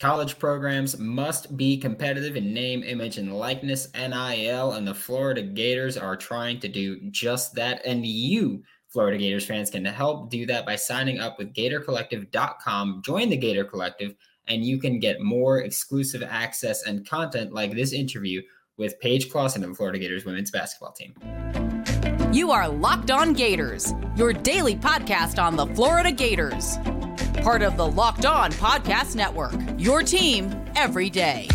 College programs must be competitive in name, image, and likeness, NIL, and the Florida Gators are trying to do just that. And you, Florida Gators fans, can help do that by signing up with GatorCollective.com. Join the Gator Collective, and you can get more exclusive access and content like this interview with Paige Clausen of the Florida Gators women's basketball team. You are Locked On Gators, your daily podcast on the Florida Gators part of the Locked On Podcast Network. Your team every day.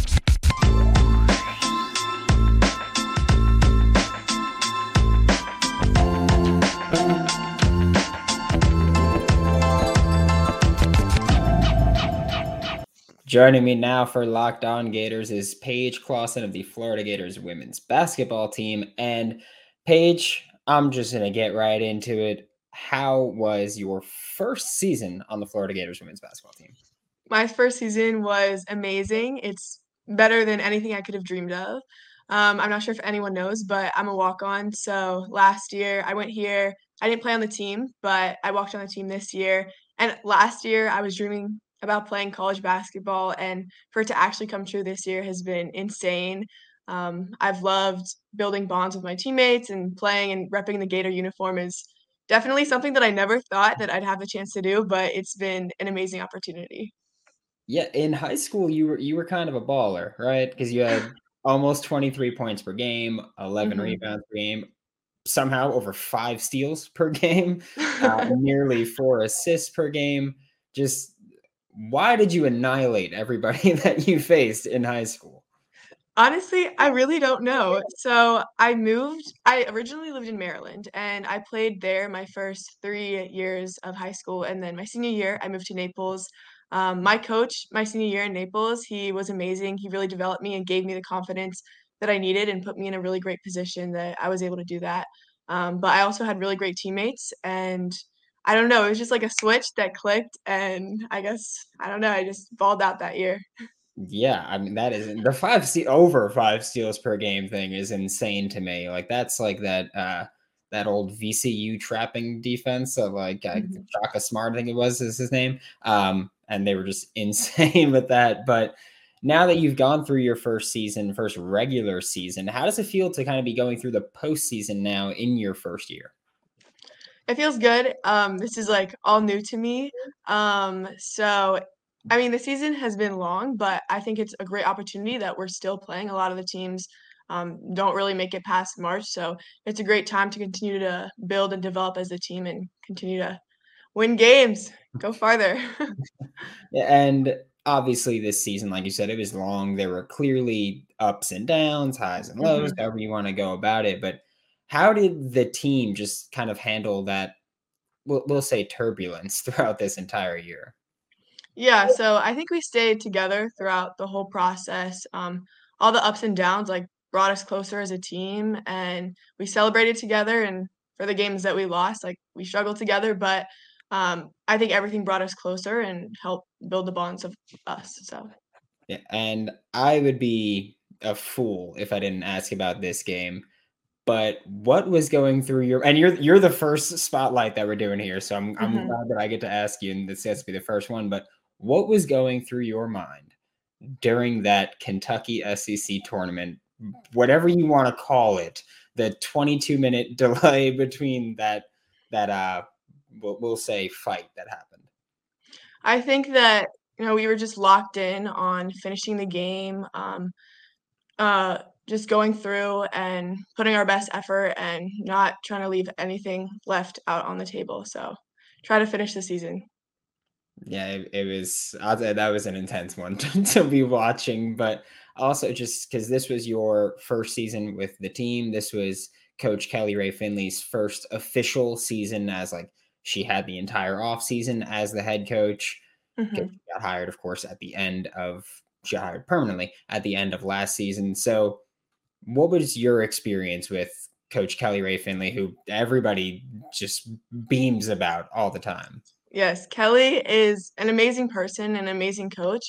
Joining me now for Locked On Gators is Paige Clausen of the Florida Gators women's basketball team. And Paige, I'm just going to get right into it how was your first season on the Florida Gators women's basketball team? My first season was amazing. It's better than anything I could have dreamed of. Um, I'm not sure if anyone knows, but I'm a walk on. So last year I went here. I didn't play on the team, but I walked on the team this year. And last year I was dreaming about playing college basketball, and for it to actually come true this year has been insane. Um, I've loved building bonds with my teammates and playing and repping the Gator uniform is definitely something that I never thought that I'd have a chance to do, but it's been an amazing opportunity. Yeah, in high school you were you were kind of a baller, right? Because you had almost 23 points per game, 11 mm-hmm. rebounds per game, somehow over five steals per game, uh, nearly four assists per game. Just why did you annihilate everybody that you faced in high school? Honestly, I really don't know. So I moved, I originally lived in Maryland and I played there my first three years of high school. And then my senior year, I moved to Naples. Um, my coach, my senior year in Naples, he was amazing. He really developed me and gave me the confidence that I needed and put me in a really great position that I was able to do that. Um, but I also had really great teammates and I don't know, it was just like a switch that clicked and I guess I don't know, I just balled out that year. Yeah, I mean that is the five ste- over five steals per game thing is insane to me. Like that's like that uh that old VCU trapping defense of like uh, mm-hmm. Shaka Smart, I think it was is his name. Um, and they were just insane with that. But now that you've gone through your first season, first regular season, how does it feel to kind of be going through the postseason now in your first year? It feels good. Um, this is like all new to me. Um, so I mean, the season has been long, but I think it's a great opportunity that we're still playing. A lot of the teams um, don't really make it past March, so it's a great time to continue to build and develop as a team and continue to win games, go farther. and obviously, this season, like you said, it was long. There were clearly ups and downs, highs and lows, mm-hmm. however you want to go about it. But how did the team just kind of handle that? We'll, we'll say turbulence throughout this entire year. Yeah, so I think we stayed together throughout the whole process. Um, all the ups and downs like brought us closer as a team, and we celebrated together. And for the games that we lost, like we struggled together, but um, I think everything brought us closer and helped build the bonds of us. So, yeah, and I would be a fool if I didn't ask about this game. But what was going through your and you're you're the first spotlight that we're doing here, so I'm I'm mm-hmm. glad that I get to ask you, and this has to be the first one. But what was going through your mind during that Kentucky SEC tournament, whatever you want to call it, the 22 minute delay between that that uh we'll, say fight that happened? I think that you know we were just locked in on finishing the game, um, uh, just going through and putting our best effort and not trying to leave anything left out on the table. So try to finish the season. Yeah, it, it was. That was an intense one to, to be watching, but also just because this was your first season with the team. This was Coach Kelly Rae Finley's first official season as like she had the entire off season as the head coach. Mm-hmm. Got hired, of course, at the end of she hired permanently at the end of last season. So, what was your experience with Coach Kelly Rae Finley, who everybody just beams about all the time? Yes, Kelly is an amazing person, and an amazing coach.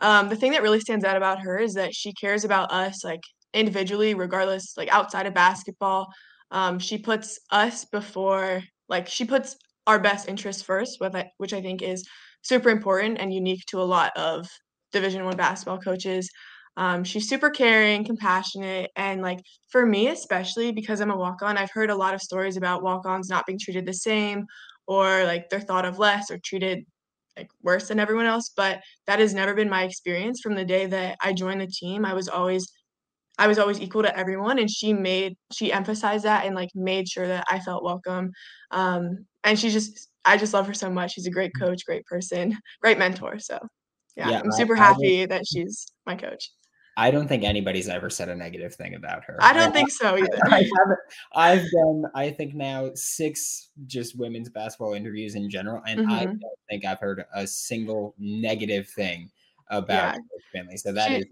Um, the thing that really stands out about her is that she cares about us like individually, regardless, like outside of basketball. Um, she puts us before, like she puts our best interests first, which I, which I think is super important and unique to a lot of Division One basketball coaches. Um, she's super caring, compassionate, and like for me, especially because I'm a walk on, I've heard a lot of stories about walk ons not being treated the same or like they're thought of less or treated like worse than everyone else. But that has never been my experience from the day that I joined the team. I was always I was always equal to everyone and she made she emphasized that and like made sure that I felt welcome. Um and she just I just love her so much. She's a great coach, great person, great mentor. So yeah, yeah I'm super I, happy I that she's my coach. I don't think anybody's ever said a negative thing about her. I don't I, think so either. I, haven't. I've done, I think now six just women's basketball interviews in general, and mm-hmm. I don't think I've heard a single negative thing about yeah. Finley. So that she, is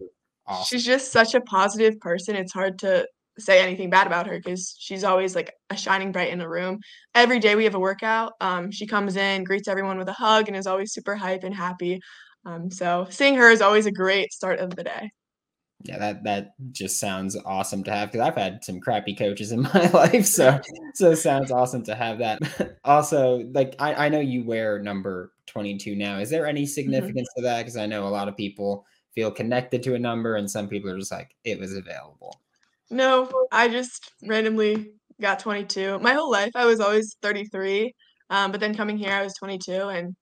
awesome. She's just such a positive person. It's hard to say anything bad about her because she's always like a shining bright in the room. Every day we have a workout. Um, she comes in, greets everyone with a hug, and is always super hype and happy. Um, so seeing her is always a great start of the day. Yeah, that that just sounds awesome to have because I've had some crappy coaches in my life, so so it sounds awesome to have that. also, like I, I know you wear number twenty two now. Is there any mm-hmm. significance mm-hmm. to that? Because I know a lot of people feel connected to a number, and some people are just like it was available. No, I just randomly got twenty two. My whole life, I was always thirty three, um, but then coming here, I was twenty two, and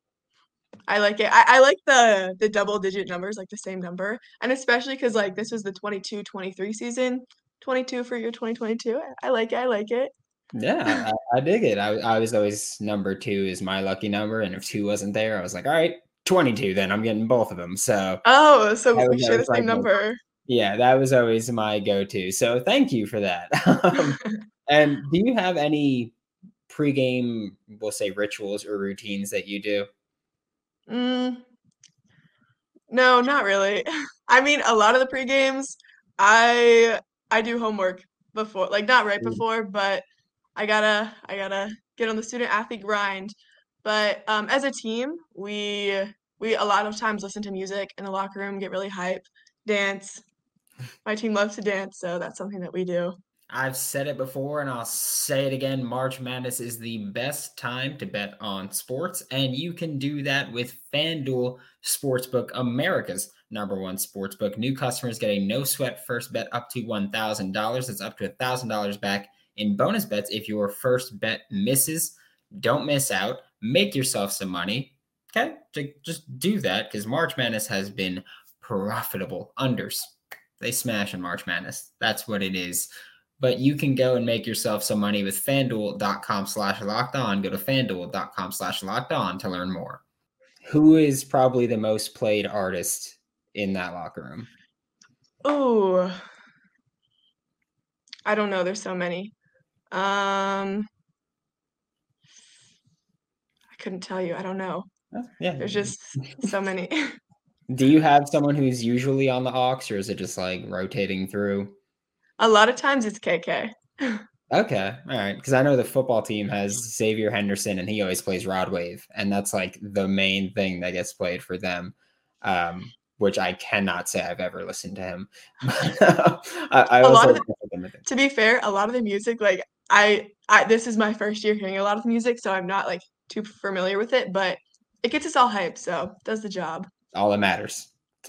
I like it. I, I like the the double digit numbers, like the same number. And especially because like this was the 22 23 season, 22 for your 2022. I like it. I like it. Yeah, I, I dig it. I, I was always number two is my lucky number. And if two wasn't there, I was like, all right, 22, then I'm getting both of them. So, oh, so we share the same like, number. Yeah, that was always my go to. So, thank you for that. um, and do you have any pregame, we'll say rituals or routines that you do? Mm, no, not really. I mean, a lot of the pre-games, I I do homework before, like not right mm. before, but I gotta I gotta get on the student athlete grind. But um, as a team, we we a lot of times listen to music in the locker room, get really hype, dance. My team loves to dance, so that's something that we do. I've said it before and I'll say it again. March Madness is the best time to bet on sports, and you can do that with FanDuel Sportsbook, America's number one sportsbook. New customers get a no sweat first bet up to $1,000. That's up to $1,000 back in bonus bets if your first bet misses. Don't miss out. Make yourself some money. Okay, just do that because March Madness has been profitable. Unders, they smash in March Madness. That's what it is but you can go and make yourself some money with fanduel.com slash locked on. Go to fanduel.com slash locked on to learn more. Who is probably the most played artist in that locker room? Oh, I don't know. There's so many. Um, I couldn't tell you. I don't know. Oh, yeah. There's just so many. Do you have someone who's usually on the aux, or is it just like rotating through? A lot of times it's KK. Okay, all right. Because I know the football team has Xavier Henderson, and he always plays Rod Wave, and that's like the main thing that gets played for them. Um, which I cannot say I've ever listened to him. I, I a lot of the, to be fair, a lot of the music, like I, I, this is my first year hearing a lot of music, so I'm not like too familiar with it, but it gets us all hyped, so does the job. All that matters.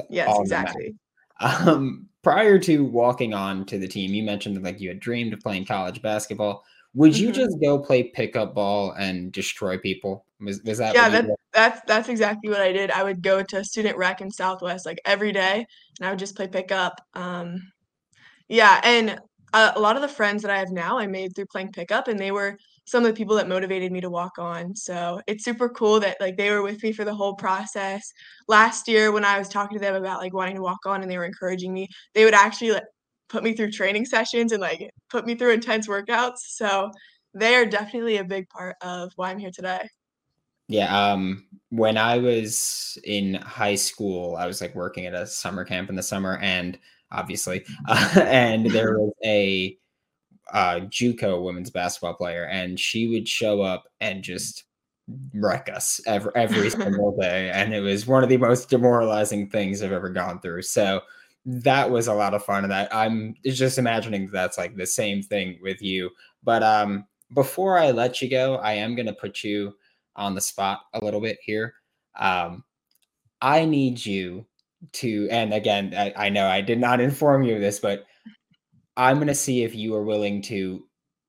Yes, all exactly. Um, prior to walking on to the team, you mentioned that like you had dreamed of playing college basketball. Would you mm-hmm. just go play pickup ball and destroy people? Was, was that? Yeah, that, that's that's exactly what I did. I would go to student rec in Southwest like every day, and I would just play pickup. Um, yeah, and a, a lot of the friends that I have now, I made through playing pickup, and they were some of the people that motivated me to walk on. So it's super cool that like they were with me for the whole process. Last year when I was talking to them about like wanting to walk on and they were encouraging me, they would actually like put me through training sessions and like put me through intense workouts. So they are definitely a big part of why I'm here today. Yeah, um when I was in high school, I was like working at a summer camp in the summer and obviously uh, and there was a uh, JUCO women's basketball player, and she would show up and just wreck us every every single day, and it was one of the most demoralizing things I've ever gone through. So that was a lot of fun, and that I'm just imagining that's like the same thing with you. But um, before I let you go, I am gonna put you on the spot a little bit here. Um, I need you to, and again, I, I know I did not inform you of this, but I'm going to see if you are willing to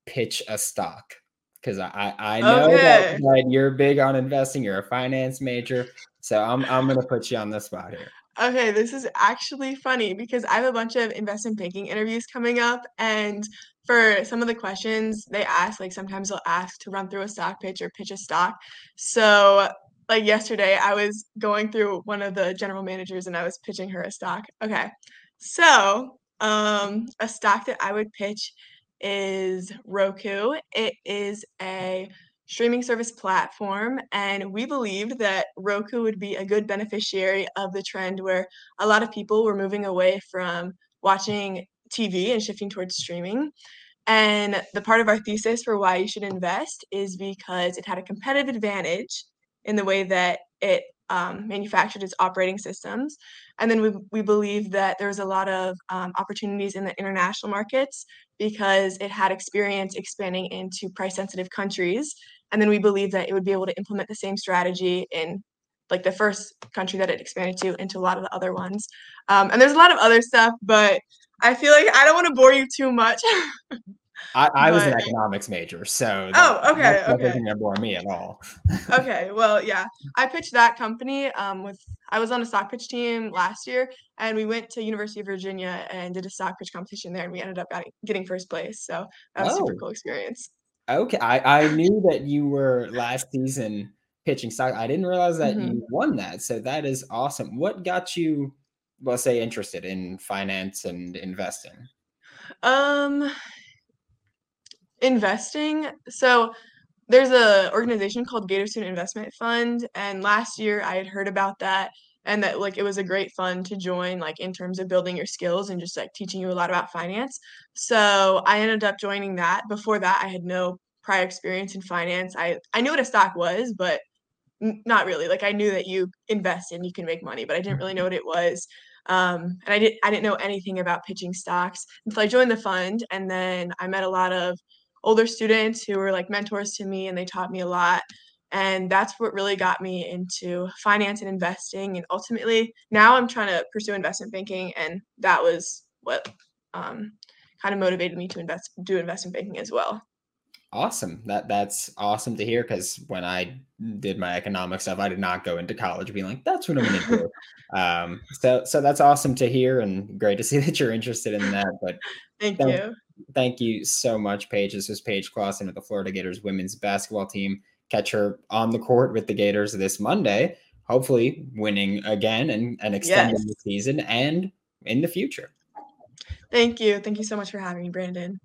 pitch a stock because I, I oh, know okay. that, that, you're big on investing. You're a finance major, so I'm I'm gonna put you on the spot here. Okay, this is actually funny because I have a bunch of investment banking interviews coming up, and for some of the questions they ask, like sometimes they'll ask to run through a stock pitch or pitch a stock. So, like yesterday, I was going through one of the general managers and I was pitching her a stock. Okay, so um, a stock that I would pitch is Roku. It is a streaming service platform, and we believed that Roku would be a good beneficiary of the trend where a lot of people were moving away from watching TV and shifting towards streaming. And the part of our thesis for why you should invest is because it had a competitive advantage in the way that it um, manufactured its operating systems. And then we, we believe that there's a lot of um, opportunities in the international markets because it had experience expanding into price sensitive countries. And then we believe that it would be able to implement the same strategy in like the first country that it expanded to into a lot of the other ones. Um, and there's a lot of other stuff, but I feel like I don't want to bore you too much. I, I but, was an economics major, so that, oh, okay, that, that okay. doesn't bore me at all. okay, well, yeah, I pitched that company. Um, with I was on a stock pitch team last year, and we went to University of Virginia and did a stock pitch competition there, and we ended up getting first place. So that was oh. super cool experience. Okay, I I knew that you were last season pitching stock. I didn't realize that mm-hmm. you won that. So that is awesome. What got you, well, say, interested in finance and investing? Um, investing. So there's a organization called Gator Student Investment Fund, and last year I had heard about that and that like it was a great fund to join like in terms of building your skills and just like teaching you a lot about finance. So I ended up joining that. Before that, I had no prior experience in finance. I I knew what a stock was, but not really. Like I knew that you invest and you can make money, but I didn't really know what it was. Um, and I didn't I didn't know anything about pitching stocks until I joined the fund, and then I met a lot of older students who were like mentors to me and they taught me a lot and that's what really got me into finance and investing and ultimately now i'm trying to pursue investment banking and that was what um, kind of motivated me to invest do investment banking as well. Awesome. That that's awesome to hear because when i did my economic stuff i did not go into college being like that's what i'm going to do. Um, so so that's awesome to hear and great to see that you're interested in that but thank you thank you so much, Paige. This was Paige Clausen of the Florida Gators women's basketball team. Catch her on the court with the Gators this Monday, hopefully winning again and, and extending yes. the season and in the future. Thank you. Thank you so much for having me, Brandon.